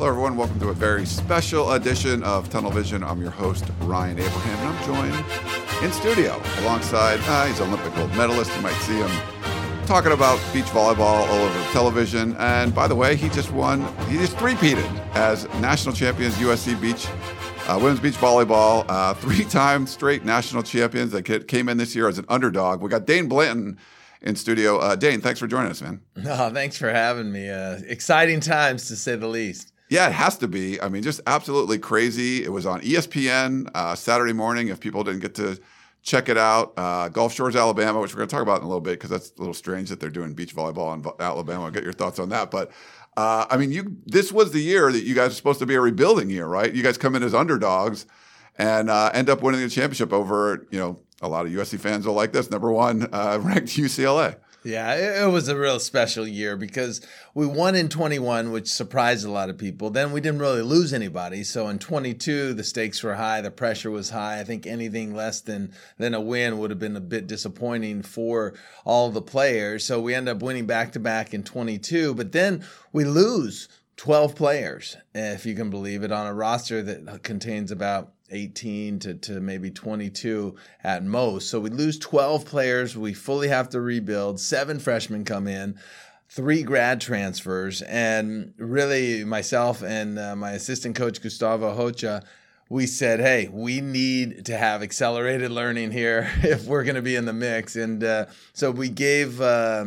Hello, everyone. Welcome to a very special edition of Tunnel Vision. I'm your host, Ryan Abraham, and I'm joined in studio alongside, uh, he's an Olympic gold medalist. You might see him talking about beach volleyball all over television. And by the way, he just won, he just three-peated as national champions USC Beach, uh, women's beach volleyball, uh, three-time straight national champions that came in this year as an underdog. We got Dain Blanton in studio. Uh, Dain, thanks for joining us, man. No, thanks for having me. Uh, exciting times to say the least. Yeah, it has to be. I mean, just absolutely crazy. It was on ESPN uh, Saturday morning. If people didn't get to check it out, uh, Gulf Shores, Alabama, which we're going to talk about in a little bit because that's a little strange that they're doing beach volleyball in Alabama. I'll get your thoughts on that. But uh, I mean, you this was the year that you guys are supposed to be a rebuilding year, right? You guys come in as underdogs and uh, end up winning the championship over, you know, a lot of USC fans will like this number one uh, ranked UCLA. Yeah, it, was a real special year because we won in 21, which surprised a lot of people. Then we didn't really lose anybody. So in 22, the stakes were high, the pressure was high. I think anything less than than a win would have been a bit disappointing for all the players. So we end up winning back to back in 22, but then we lose 12 players, if you can believe it, on a roster that contains about 18 to, to maybe 22 at most. So we lose 12 players. We fully have to rebuild. Seven freshmen come in, three grad transfers. And really, myself and uh, my assistant coach, Gustavo Hocha, we said, hey, we need to have accelerated learning here if we're going to be in the mix. And uh, so we gave. Uh,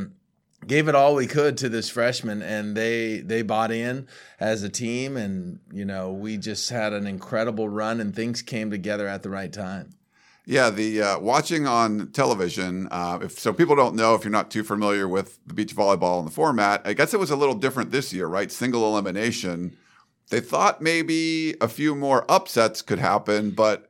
gave it all we could to this freshman and they they bought in as a team and you know we just had an incredible run and things came together at the right time. Yeah the uh, watching on television uh, if so people don't know if you're not too familiar with the beach volleyball and the format i guess it was a little different this year right? Single elimination. They thought maybe a few more upsets could happen but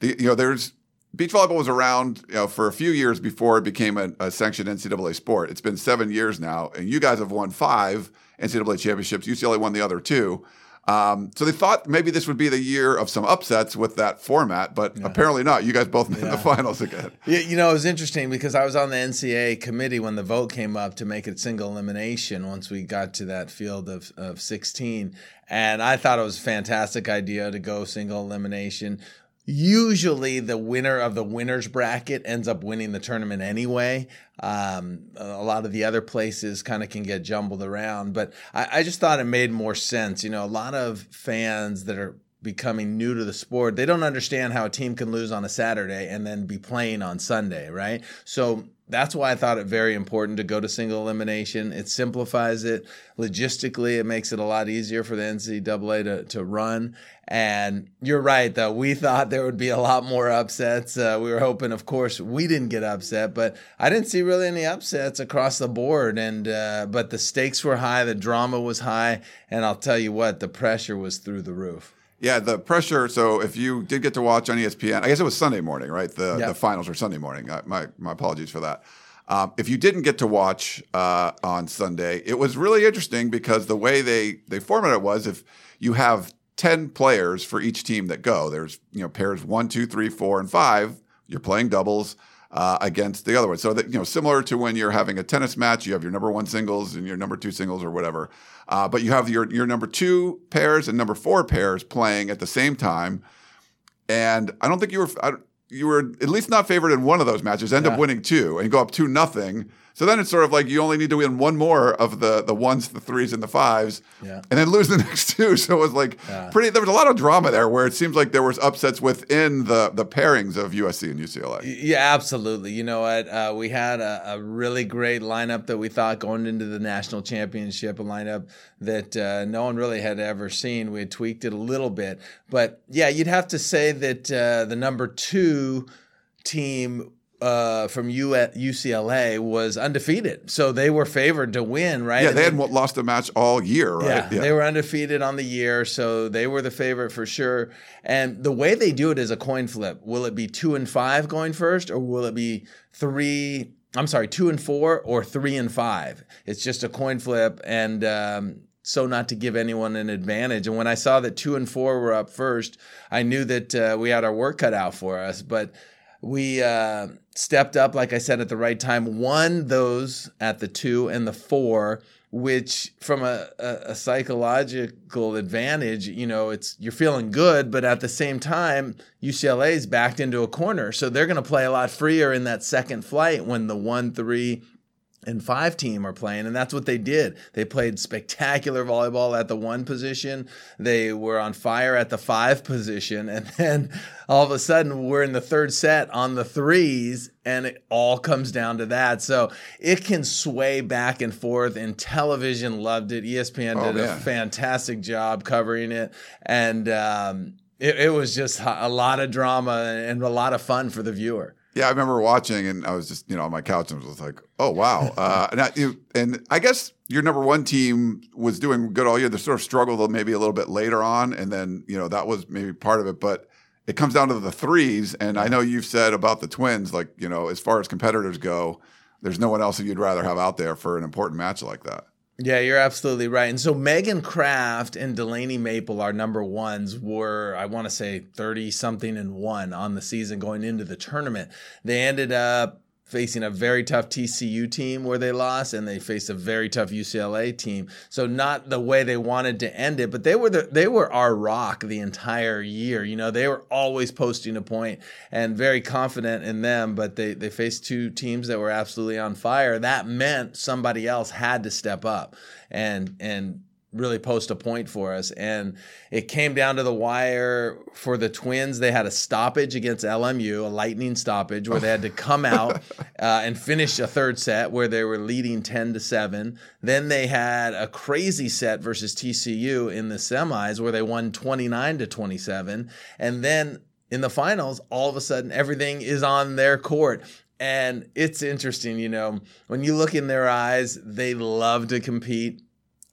the, you know there's beach volleyball was around you know, for a few years before it became a, a, sanctioned NCAA sport. It's been seven years now, and you guys have won five NCAA championships. UCLA won the other two. Um, so they thought maybe this would be the year of some upsets with that format, but yeah. apparently not. You guys both made yeah. the finals again. Yeah, you know, it was interesting because I was on the NCAA committee when the vote came up to make it single elimination once we got to that field of, of 16. And I thought it was a fantastic idea to go single elimination usually the winner of the winners bracket ends up winning the tournament anyway. Um, a lot of the other places kind of can get jumbled around, but I, I, just thought it made more sense. You know, a lot of fans that are becoming new to the sport, they don't understand how a team can lose on a Saturday and then be playing on Sunday, right? So that's why I thought it very important to go to single elimination. It simplifies it logistically. It makes it a lot easier for the NCAA to, to run. And you're right, though. We thought there would be a lot more upsets. Uh, we were hoping, of course, we didn't get upset, but I didn't see really any upsets across the board. And uh, but the stakes were high, the drama was high, and I'll tell you what, the pressure was through the roof. Yeah, the pressure. So if you did get to watch on ESPN, I guess it was Sunday morning, right? The yep. the finals were Sunday morning. my my apologies for that. Um, if you didn't get to watch uh, on Sunday, it was really interesting because the way they they formatted it was if you have 10 players for each team that go. There's, you know, pairs one, two, three, four, and five. You're playing doubles uh, against the other one. So that, you know, similar to when you're having a tennis match, you have your number one singles and your number two singles or whatever. Uh, but you have your, your number two pairs and number four pairs playing at the same time. And I don't think you were, I, you were at least not favored in one of those matches, end yeah. up winning two and go up two nothing. So then it's sort of like you only need to win one more of the the ones, the threes, and the fives, Yeah. and then lose the next two. So it was like pretty. There was a lot of drama there, where it seems like there was upsets within the the pairings of USC and UCLA. Yeah, absolutely. You know what? Uh, we had a, a really great lineup that we thought going into the national championship, a lineup that uh, no one really had ever seen. We had tweaked it a little bit, but yeah, you'd have to say that uh, the number two team uh, from U- UCLA was undefeated, so they were favored to win, right? Yeah, they And hadn't lost a match all year, right? yeah, they were undefeated on the year, so they were the favorite for sure. And the way they do it is a coin flip. Will it be two and five going first, or will it be three? I'm sorry, two and four, or three and five? It's just a coin flip, and um, so not to give anyone an advantage. And when I saw that two and four were up first, I knew that uh, we had our work cut out for us. But we uh, stepped up, like I said, at the right time, won those at the two and the four, which from a, a, a psychological advantage, you know, it's you're feeling good, but at the same time, UCLA's backed into a corner. So they're going to play a lot freer in that second flight when the one, three, and five team are playing, and that's what they did. They played spectacular volleyball at the one position. They were on fire at the five position, and then all of a sudden we're in the third set on the threes, and it all comes down to that. So it can sway back and forth, and television loved it. ESPN Oh, did a fantastic job covering it, and um, it, it was just a lot of drama and a lot of fun for the viewer. Yeah, I remember watching, and I was just you know on my couch and was like, "Oh wow!" Uh, and I, you, and I guess your number one team was doing good all year. They sort of struggled maybe a little bit later on, and then you know that was maybe part of it. But it comes down to the threes, and I know you've said about the Twins, like you know, as far as competitors go, there's no one else that you'd rather have out there for an important match like that. Yeah, you're absolutely right. And so Megan Kraft and Delaney Maple, our number ones, were, I want to say, 30 something and one on the season going into the tournament. They ended up facing a very tough TCU team where they lost, and they faced a very tough UCLA team. So not the way they wanted to end it, but they were the, they were our rock the entire year. You know, they were always posting a point and very confident in them. But they they faced two teams that were absolutely on fire. That meant somebody else had to step up and and really post a point for us. And it came down to the wire for the Twins. They had a stoppage against LMU, a lightning stoppage, where they had to come out uh, and finish a third set where they were leading 10 to 7. Then they had a crazy set versus TCU in the semis where they won 29 to 27. And then in the finals, all of a sudden everything is on their court. And it's interesting, you know, when you look in their eyes, they love to compete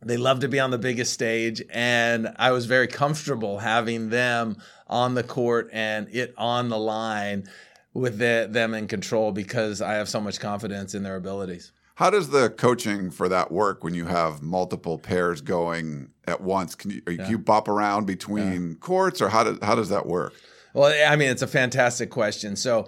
they love to be on the biggest stage and i was very comfortable having them on the court and it on the line with the, them in control because i have so much confidence in their abilities How does the coaching for that work when you have multiple pairs going at once? Can you, can you bop around between courts, or how does how does that work? well i mean it's a fantastic question so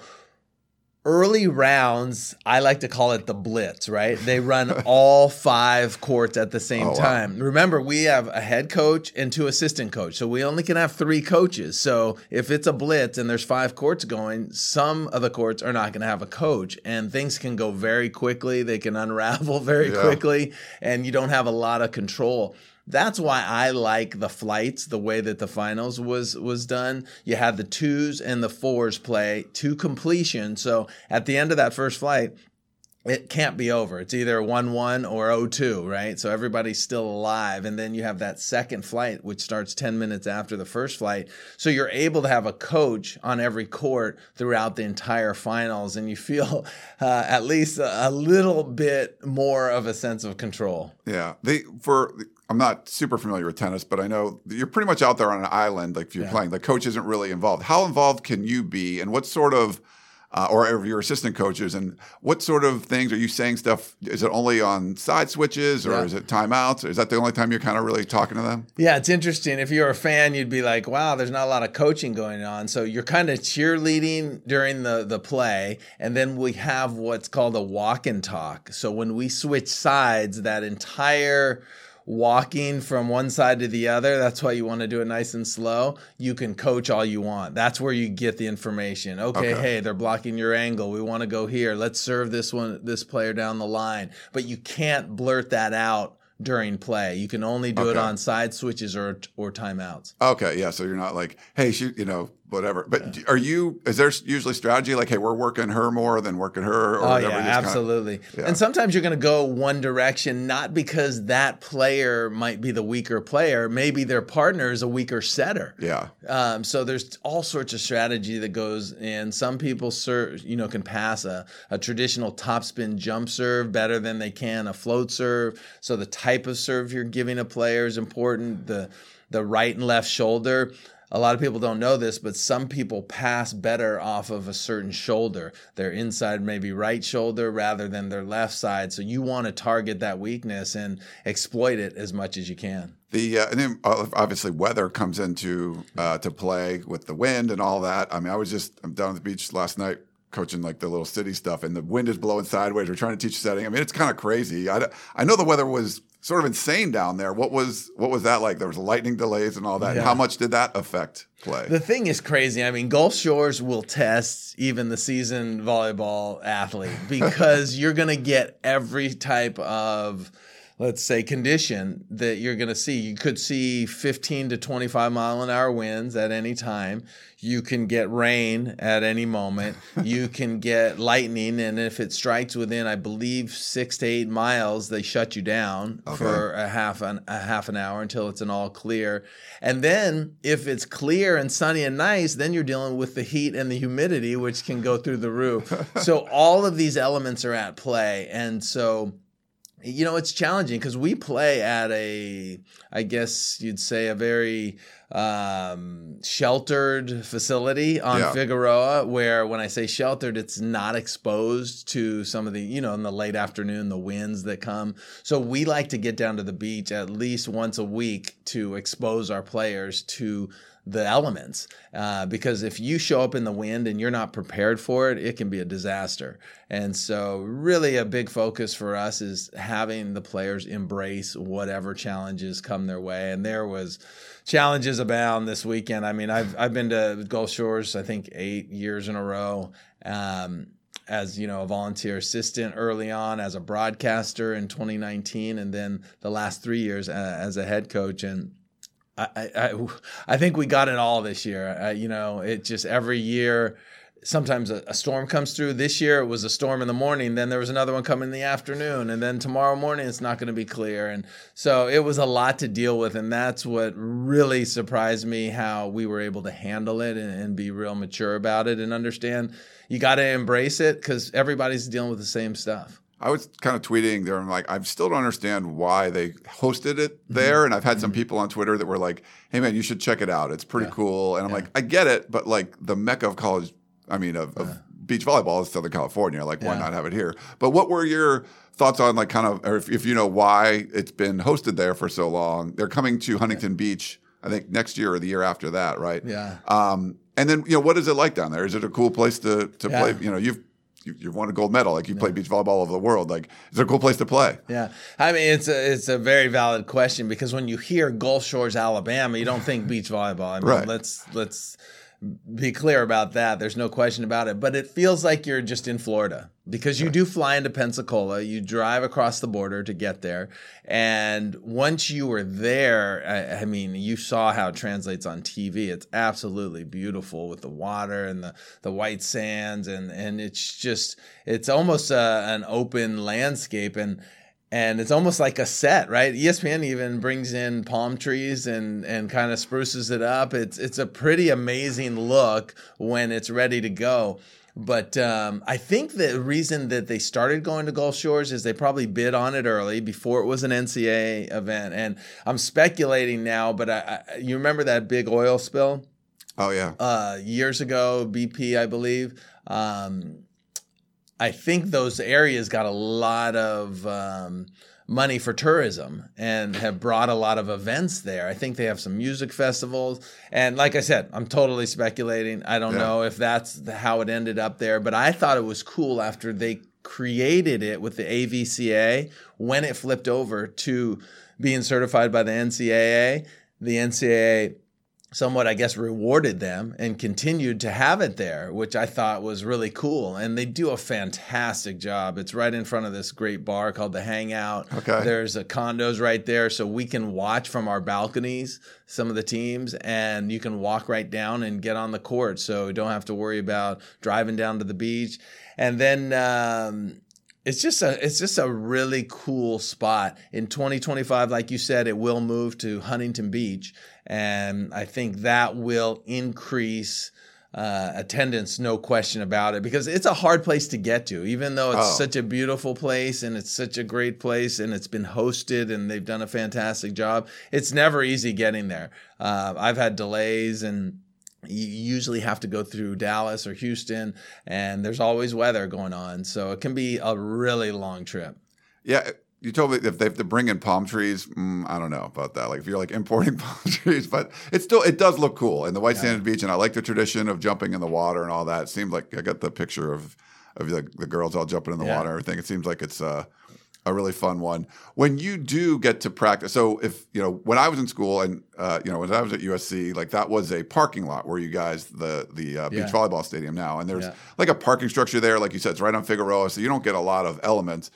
early rounds i like to call it the blitz right? They run all five courts at the same Oh, wow. time. Remember we have a head coach and two assistant coach so we only can have three coaches. So if it's a blitz and there's five courts going some of the courts are not going to have a coach and things can go very quickly. They can unravel very Yeah. quickly and you don't have a lot of control that's why I like the flights, the way that the finals was was done. You had the twos and the fours play to completion. So at the end of that first flight, it can't be over. It's either 1 1 or 0 2, right? So everybody's still alive. And then you have that second flight, which starts 10 minutes after the first flight. So you're able to have a coach on every court throughout the entire finals. And you feel uh, at least a, a little bit more of a sense of control. Yeah, they for I'm not super familiar with tennis, but I know you're pretty much out there on an island. Like if you're playing, the coach isn't really involved. How involved can you be, and what sort of, uh, or your assistant coaches, and what sort of things are you saying stuff? Is it only on side switches, or Yeah. is it timeouts? or Is that the only time you're kind of really talking to them? Yeah, it's interesting. If you're a fan, you'd be like, "Wow, there's not a lot of coaching going on." So you're kind of cheerleading during the the play, and then we have what's called a walk and talk. So when we switch sides, that entire walking from one side to the other. That's why you want to do it nice and slow. You can coach all you want. That's where you get the information. Okay, okay. hey, they're blocking your angle. We want to go here. Let's serve this one, this player down the line. But you can't blurt that out during play. You can only do okay. it on side switches or or timeouts. Okay, yeah. So you're not like, hey, shoot, you know, whatever. But yeah. are you? Is there usually strategy like, hey, we're working her more than working her? Or oh whatever? yeah, absolutely. Kind of, yeah. And sometimes you're going to go one direction, not because that player might be the weaker player. Maybe their partner is a weaker setter. Yeah. Um, so there's all sorts of strategy that goes in. Some people, serve, you know, can pass a, a traditional topspin jump serve better than they can a float serve. So the type of serve you're giving a player is important. The the right and left shoulder a lot of people don't know this, but some people pass better off of a certain shoulder, their inside maybe right shoulder rather than their left side. So you want to target that weakness and exploit it as much as you can. The uh, and then uh, obviously weather comes into uh, to play with the wind and all that. I mean, I was just I'm down at the beach last night coaching like the little city stuff, and the wind is blowing sideways. We're trying to teach setting. I mean, it's kind of crazy. I, I know the weather was sort of insane down there. What was what was that like? There was lightning delays and all that. Yeah. How much did that affect play? The thing is crazy. I mean, Gulf Shores will test even the seasoned volleyball athlete because you're going to get every type of let's say condition that you're going to see. You could see 15 to 25 mile an hour winds at any time. You can get rain at any moment. You can get lightning and if it strikes within i believe six to eight miles they shut you down okay. for a half an, a half an hour until it's an all clear. And then if it's clear and sunny and nice then you're dealing with the heat and the humidity which can go through the roof. So all of these elements are at play. And so you know it's challenging because we play at a i guess you'd say a very um, sheltered facility on yeah. figueroa where when i say sheltered it's not exposed to some of the you know in the late afternoon the winds that come so we like to get down to the beach at least once a week to expose our players to the elements uh, because if you show up in the wind and you're not prepared for it, it can be a disaster. And so, really, a big focus for us is having the players embrace whatever challenges come their way. And there was challenges abound this weekend. I mean, I've I've been to Gulf Shores, I think eight years in a row. Um, as you know a volunteer assistant early on as a broadcaster in 2019 and then the last three years uh, as a head coach and I, I, think we got it all this year. I, you know, it just every year, sometimes a, a, storm comes through. This year it was a storm in the morning, then there was another one coming in the afternoon, and then tomorrow morning it's not going to be clear. And so it was a lot to deal with, and that's what really surprised me how we were able to handle it and, and be real mature about it and understand you got to embrace it because everybody's dealing with the same stuff. I was kind of tweeting there. I'm like, I still don't understand why they hosted it mm-hmm. there. Mm-hmm. And I've had mm-hmm. some people on Twitter that were like, "Hey, man, you should check it out. It's pretty yeah. cool." And I'm yeah. like, I get it, but like the mecca of college, I mean, of, yeah. of beach volleyball is Southern California. Like, why not have it here? But what were your thoughts on like kind of, or if, if, you know why it's been hosted there for so long? They're coming to Huntington Beach, I think next year or the year after that, right? Yeah. Um, and then you know, what is it like down there? Is it a cool place to to play? You know, you've you, you won a gold medal. Like you yeah. play beach volleyball all over the world. Like it's a cool place to play. Yeah, I mean it's a it's a very valid question because when you hear Gulf Shores, Alabama, you don't think beach volleyball. I mean, right. let's let's be clear about that. There's no question about it. But it feels like you're just in Florida because you do fly into Pensacola. You drive across the border to get there. And once you were there, I, I, mean, you saw how it translates on TV. It's absolutely beautiful with the water and the, the white sands. And, and it's just, it's almost a, an open landscape. And, and it's almost like a set, right? ESPN even brings in palm trees and and kind of spruces it up. It's it's a pretty amazing look when it's ready to go. But um, I think the reason that they started going to Gulf Shores is they probably bid on it early before it was an NCAA event. And I'm speculating now, but I, I, you remember that big oil spill? Oh yeah, uh, years ago, BP, I believe. Um, I think those areas got a lot of um, money for tourism and have brought a lot of events there. I think they have some music festivals. And like I said, I'm totally speculating. I don't yeah. know if that's how it ended up there, but I thought it was cool after they created it with the AVCA when it flipped over to being certified by the NCAA. The NCAA somewhat, I guess, rewarded them and continued to have it there, which I thought was really cool. And they do a fantastic job. It's right in front of this great bar called the Hangout. Okay. There's a condos right there, so we can watch from our balconies some of the teams, and you can walk right down and get on the court, so you don't have to worry about driving down to the beach. And then. Um, it's just a it's just a really cool spot. In 2025 like you said it will move to huntington beach and i think that will increase uh, attendance no question about it because it's a hard place to get to even though it's Oh. such a beautiful place and it's such a great place and it's been hosted and they've done a fantastic job. It's never easy getting there. Uh, i've had delays and you usually have to go through Dallas or Houston, and there's always weather going on. So it can be a really long trip. Yeah, you told me if they have to bring in palm trees. Mm, I don't know about that. Like if you're like importing palm trees, but it still it does look cool in the white sanded beach, and I like the tradition of jumping in the water and all that. It seemed like I got the picture of of the, the girls all jumping in the Yeah. water and everything. It seems like it's uh, a really fun one. When you do get to practice, so if you know when I was in school and uh, you know when I was at USC, like that was a parking lot where you guys the the uh, beach Yeah. volleyball stadium now, and there's Yeah. like a parking structure there, like you said, it's right on Figueroa, so you don't get a lot of elements.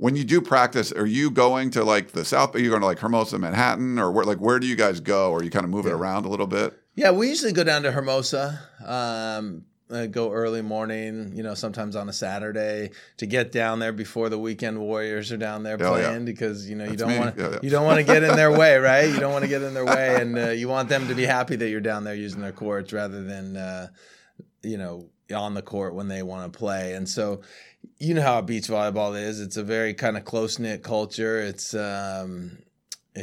When you do practice, are you going to like the South? Are you going to like Hermosa, Manhattan, or where? Like where do you guys go? Or you kind of move it around a little bit? Yeah, we usually go down to Hermosa, um, uh, go early morning, you know, sometimes on a Saturday to get down there before the weekend warriors are down there Oh, yeah. playing because you know you That's don't want Yeah, yeah. you don't want to get in their way, right? You don't want to get in their way, and uh, you want them to be happy that you're down there using their courts rather than uh, you know on the court when they want to play. And so, you know how beach volleyball is. It's a very kind of close knit culture. It's um,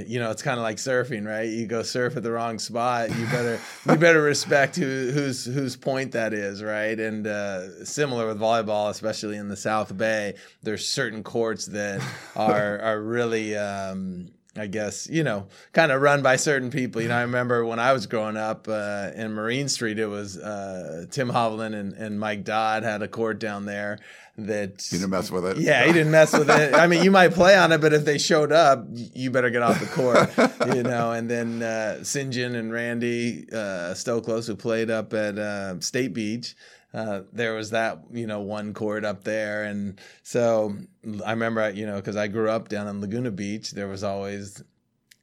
you know, it's kind of like surfing, right? You go surf at the wrong spot, you better you better respect who whose whose point that is, right? And uh, similar with volleyball, especially in the South Bay, there's certain courts that are are really. Um, I guess you know, kind of run by certain people. You know, I remember when I was growing up uh, in Marine Street, it was uh, Tim Hovland and, and Mike Dodd had a court down there that You didn't mess with it. yeah, he didn't mess with it. I mean, you might play on it, but if they showed up, you better get off the court, you know. And then uh, Sinjin and Randy uh, Stoklos, who played up at uh, State Beach, uh, there was that you know one court up there, and so I remember you know because I grew up down in Laguna Beach, there was always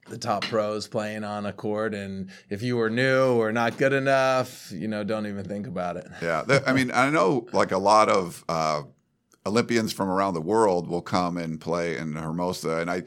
the top pros playing on a court, and if you were new or not good enough, you know, don't even think about it. Yeah, I mean, I know like a lot of uh, Olympians from around the world will come and play in Hermosa, and I.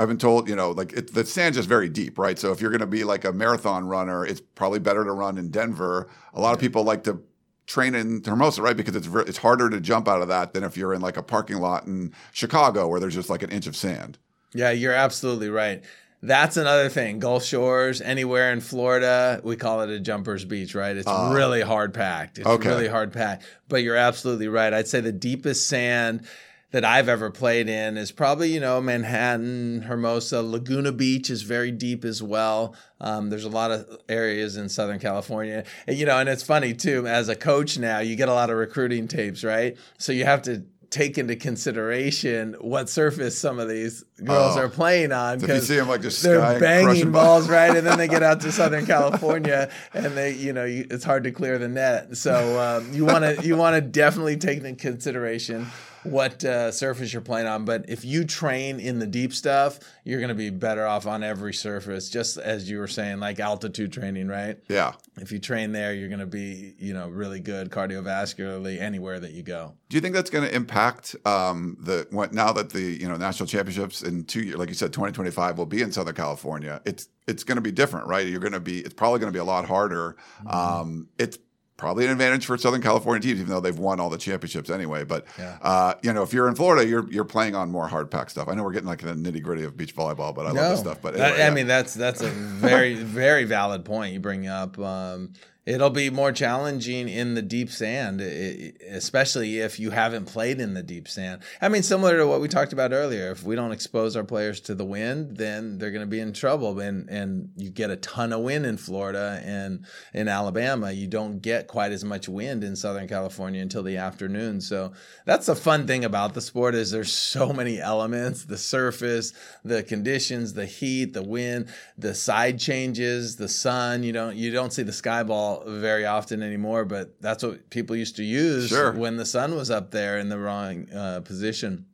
I've been told, you know, like it, the sand's just very deep, right? So if you're going to be like a marathon runner, it's probably better to run in Denver. A lot of people like to train in Hermosa, right? Because it's ver- it's harder to jump out of that than if you're in like a parking lot in Chicago where there's just like an inch of sand. Yeah, you're absolutely right. That's another thing. Gulf Shores, anywhere in Florida, we call it a jumper's beach, right? It's ah. really hard packed. It's okay. really hard packed. But you're absolutely right. I'd say the deepest sand that I've ever played in is probably, you know, Manhattan, Hermosa, Laguna Beach is very deep as well. Um, there's a lot of areas in Southern California. And, you know, and it's funny too, as a coach now, you get a lot of recruiting tapes, right? So you have to take into consideration what surface some of these girls Oh. are playing on So if you because like, just they're banging balls right and then they get out to southern california and they you know you, it's hard to clear the net so um, you want to you want to definitely take into consideration what uh, surface you're playing on but if you train in the deep stuff you're going to be better off on every surface just as you were saying like altitude training right Yeah. if you train there you're going to be you know really good cardiovascularly anywhere that you go Do you think that's going to impact um, the what, now that the you know national championships in two years, like you said, 2025 will be in Southern California? It's it's going to be different, right? You're going to be it's probably going to be a lot harder. Mm-hmm. Um, it's probably an advantage for Southern California teams, even though they've won all the championships anyway. But Yeah. uh, you know, if you're in Florida, you're you're playing on more hard pack stuff. I know we're getting like the nitty gritty of beach volleyball, but I love this stuff. But That- anyway, I yeah. mean, that's that's a very very valid point you bring up. Um, It'll be more challenging in the deep sand, especially if you haven't played in the deep sand. I mean, similar to what we talked about earlier. If we don't expose our players to the wind, then they're going to be in trouble. And and you get a ton of wind in Florida and in Alabama. You don't get quite as much wind in Southern California until the afternoon. So that's the fun thing about the sport is there's so many elements: the surface, the conditions, the heat, the wind, the side changes, the sun. You don't you don't see the sky ball very often anymore, but that's what people used to use sure. when the sun was up there in the wrong uh, position.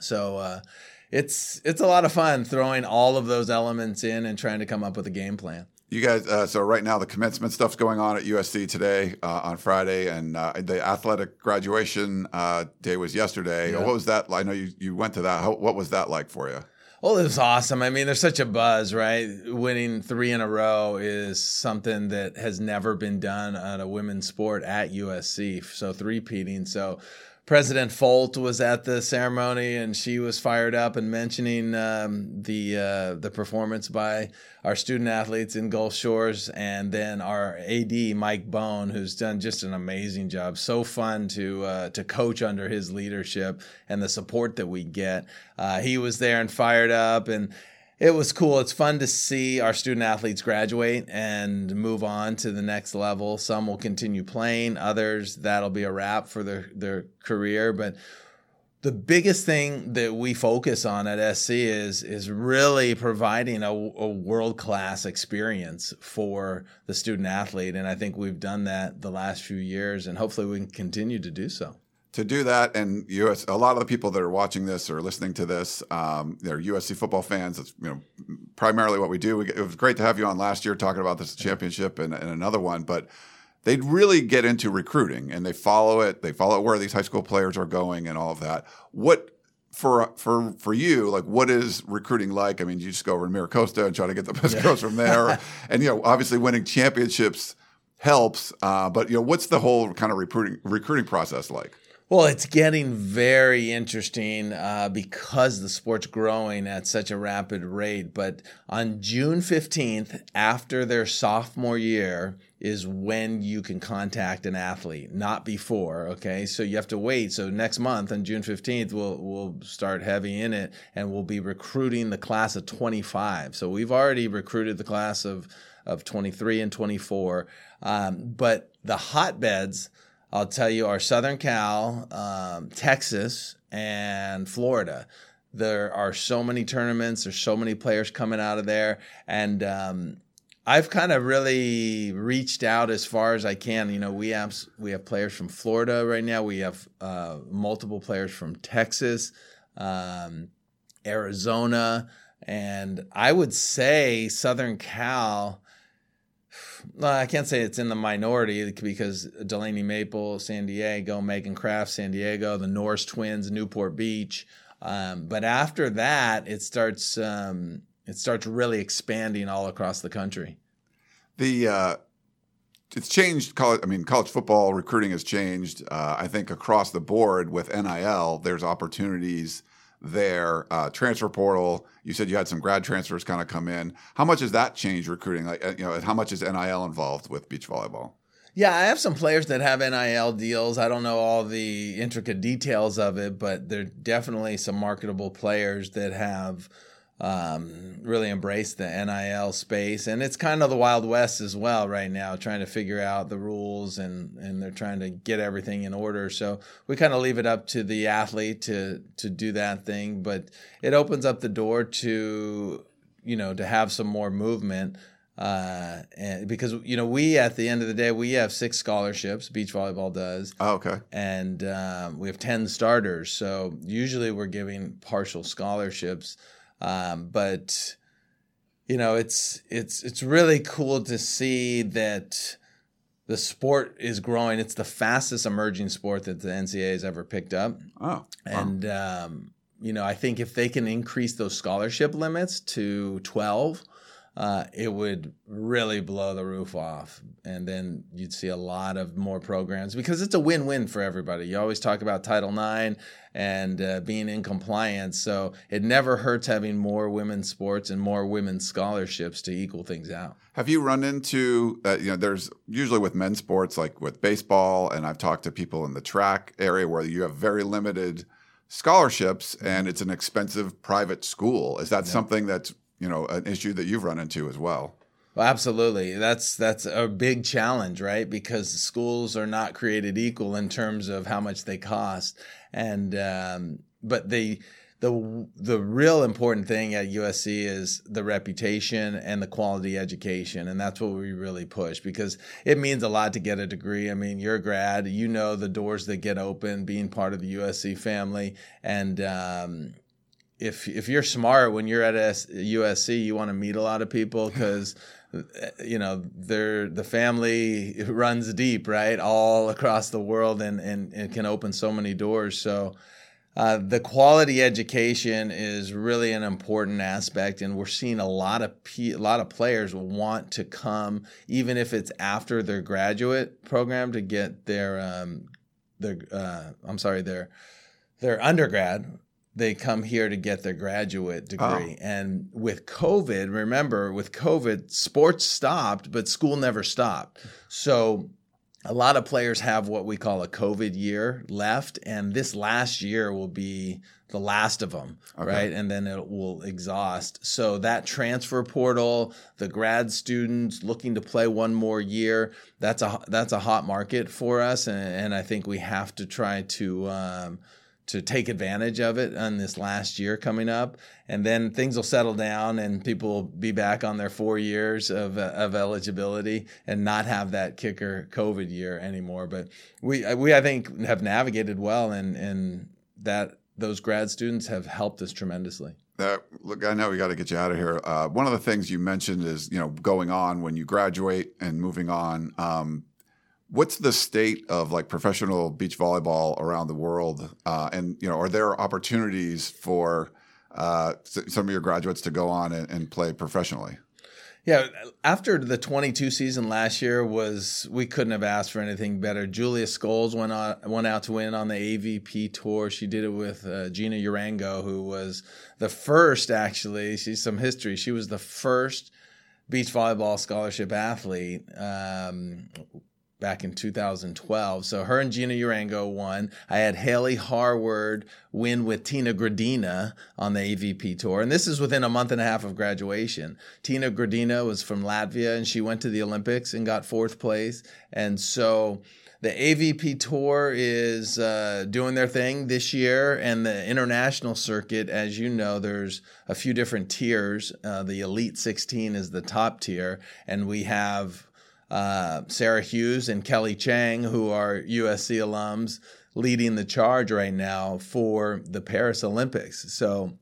So uh, it's it's a lot of fun throwing all of those elements in and trying to come up with a game plan. You guys, uh, so right now the commencement stuff's going on at USC today uh, on Friday, and uh, the athletic graduation uh, day was yesterday. Yeah. What was that? I know you, you went to that. How, what was that like for you? Well, it was awesome. I mean, there's such a buzz, right? Winning three in a row is something that has never been done on a women's sport at USC. So three-peating. So President Folt was at the ceremony, and she was fired up and mentioning um, the uh, the performance by our student athletes in Gulf Shores, and then our AD Mike Bohn, who's done just an amazing job. So fun to uh, to coach under his leadership and the support that we get. Uh, he was there and fired up, and it was cool. It's fun to see our student athletes graduate and move on to the next level. Some will continue playing, others that'll be a wrap for their their career. But the biggest thing that we focus on at SC is is really providing a, a world class experience for the student athlete, and I think we've done that the last few years, and hopefully we can continue to do so to do that, and US, a lot of the people that are watching this or listening to this, um, they're USC football fans. It's you know primarily what we do. We, it was great to have you on last year talking about this championship and, and another one, but they really get into recruiting and they follow it. They follow where these high school players are going and all of that. What for for for you, like what is recruiting like? I mean, you just go over to Miracosta and try to get the best yeah. girls from there, and you know, obviously winning championships helps. Uh, but you know, what's the whole kind of recruiting recruiting process like? Well, it's getting very interesting uh, because the sport's growing at such a rapid rate. But on June 15th, after their sophomore year, is when you can contact an athlete, not before. Okay, so you have to wait. So next month on June 15th, we'll we'll start heavy in it, and we'll be recruiting the class of 25. So we've already recruited the class of of 23 and 24, um, but the hotbeds I'll tell you are Southern Cal, um, Texas, and Florida. There are so many tournaments. There's so many players coming out of there, and um, I've kind of really reached out as far as I can. You know, we have we have players from Florida right now. We have uh, multiple players from Texas, um, Arizona, and I would say Southern Cal I can't say it's in the minority because Delaney Maple, San Diego, Megan Kraft, San Diego, the Nourse twins, Newport Beach. Um, but after that, it starts um, it starts really expanding all across the country. The uh, it's changed. College, I mean, college football recruiting has changed. Uh, I think across the board with NIL, there's opportunities there. Uh, transfer portal. You said you had some grad transfers kind of come in. How much has that changed recruiting? Like, uh, you know, how much is NIL involved with beach volleyball? Yeah, I have some players that have NIL deals. I don't know all the intricate details of it, but there are definitely some marketable players that have um, really embrace the NIL space, and it's kind of the Wild West as well right now, trying to figure out the rules and and they're trying to get everything in order. So we kind of leave it up to the athlete to to do that thing, but it opens up the door to you know to have some more movement. Uh, and because you know we at the end of the day we have six scholarships beach volleyball does oh, okay and um, we have 10 starters so usually we're giving partial scholarships um, but you know, it's it's it's really cool to see that the sport is growing. It's the fastest emerging sport that the NCAA has ever picked up. Oh, and um, you know, I think if they can increase those scholarship limits to twelve. Uh, it would really blow the roof off. And then you'd see a lot of more programs because it's a win win for everybody. You always talk about Title IX and uh, being in compliance. So it never hurts having more women's sports and more women's scholarships to equal things out. Have you run into, uh, you know, there's usually with men's sports, like with baseball, and I've talked to people in the track area where you have very limited scholarships and it's an expensive private school. Is that yeah. something that's you know an issue that you've run into as well. Well, absolutely. That's that's a big challenge, right? Because schools are not created equal in terms of how much they cost, and um, but the the the real important thing at USC is the reputation and the quality education, and that's what we really push because it means a lot to get a degree. I mean, you're a grad, you know the doors that get open being part of the USC family, and um, if if you're smart when you're at USC, you want to meet a lot of people because you know they're the family runs deep, right, all across the world, and and it can open so many doors. So. Uh, the quality education is really an important aspect, and we're seeing a lot of a lot of players want to come, even if it's after their graduate program, to get their um, their uh, I'm sorry their their undergrad they come here to get their graduate degree. Oh. And with COVID, remember, with COVID, sports stopped, but school never stopped. So a lot of players have what we call a COVID year left, and this last year will be the last of them, okay. right? And then it will exhaust. So that transfer portal, the grad students looking to play one more year, that's a that's a hot market for us, and, and I think we have to try to. Um, to take advantage of it on this last year coming up, and then things will settle down, and people will be back on their four years of uh, of eligibility and not have that kicker COVID year anymore. But we uh, we I think have navigated well, and and that those grad students have helped us tremendously. Uh, look, I know we got to get you out of here. Uh, one of the things you mentioned is you know going on when you graduate and moving on. Um, what's the state of like professional beach volleyball around the world? Uh, and you know, are there opportunities for uh, some of your graduates to go on and, and, play professionally? Yeah, after the 22 season last year was we couldn't have asked for anything better. Julia Scoles went on went out to win on the AVP tour. She did it with uh, Geena Urango, who was the first actually. She's some history. She was the first beach volleyball scholarship athlete. Um, back in 2012. So her and Geena Urango won. I had Haley Harward win with Tina Graudina on the AVP tour. And this is within a month and a half of graduation. Tina Graudina was from Latvia and she went to the Olympics and got fourth place. And so the AVP tour is uh, doing their thing this year, and the international circuit, as you know, there's a few different tiers. Uh, the Elite 16 is the top tier, and we have uh, Sarah Hughes and Kelly Cheng, who are USC alums, leading the charge right now for the Paris Olympics. So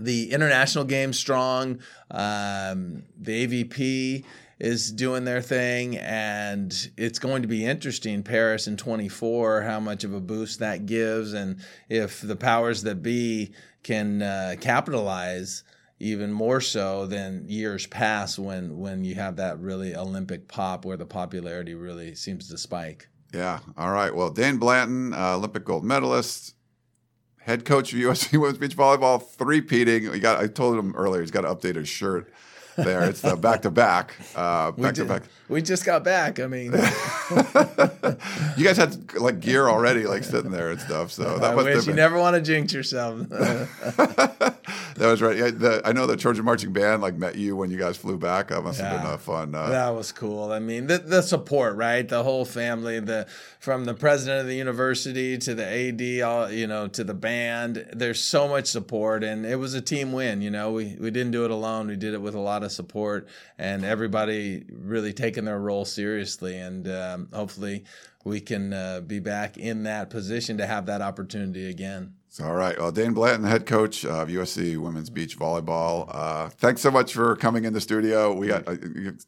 the international game strong. Um, the AVP is doing their thing, and it's going to be interesting. Paris in 24, how much of a boost that gives, and if the powers that be can uh, capitalize even more so than years past when when you have that really Olympic pop where the popularity really seems to spike. Yeah. All right. Well, Dan Blanton, uh, Olympic gold medalist, head coach of USC women's beach volleyball, three peating. He got. I told him earlier he's got to update his shirt there. It's the back to back, back to back. We just got back. I mean, you guys had like gear already, like sitting there and stuff. So that I wish you never want to jinx yourself. that was right. Yeah, the, I know the Trojan marching band like met you when you guys flew back. That must yeah, have been a fun. Uh, that was cool. I mean, the, the support, right? The whole family, the from the president of the university to the AD, all you know, to the band. There's so much support, and it was a team win. You know, we we didn't do it alone. We did it with a lot of support, and everybody really taking their role seriously. And um, hopefully, we can uh, be back in that position to have that opportunity again. All right. Well, Dain Blanton, head coach of USC Women's Beach Volleyball. Uh, thanks so much for coming in the studio. We got uh,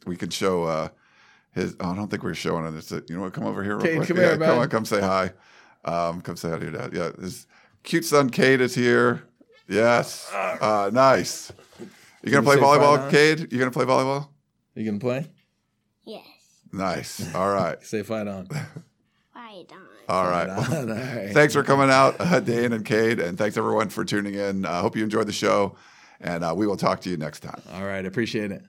we can show uh, his. Oh, I don't think we're showing it. You know what? Come over here. Real quick. come yeah, here, Come on, come say hi. Um, come say hi to your dad. Yeah, his cute son Cade is here. Yes. Uh, nice. You gonna play volleyball, Cade? You gonna play volleyball? You gonna play? Yes. Nice. All right. Say fight on. Fight on. All right. All right. thanks for coming out, uh, Dain and Cade, and thanks everyone for tuning in. I uh, hope you enjoyed the show, and uh, we will talk to you next time. All right. Appreciate it.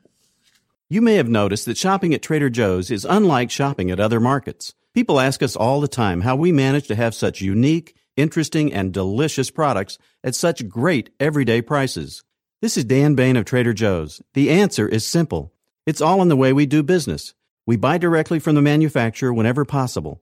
You may have noticed that shopping at Trader Joe's is unlike shopping at other markets. People ask us all the time how we manage to have such unique, interesting, and delicious products at such great everyday prices. This is Dan Bane of Trader Joe's. The answer is simple. It's all in the way we do business. We buy directly from the manufacturer whenever possible.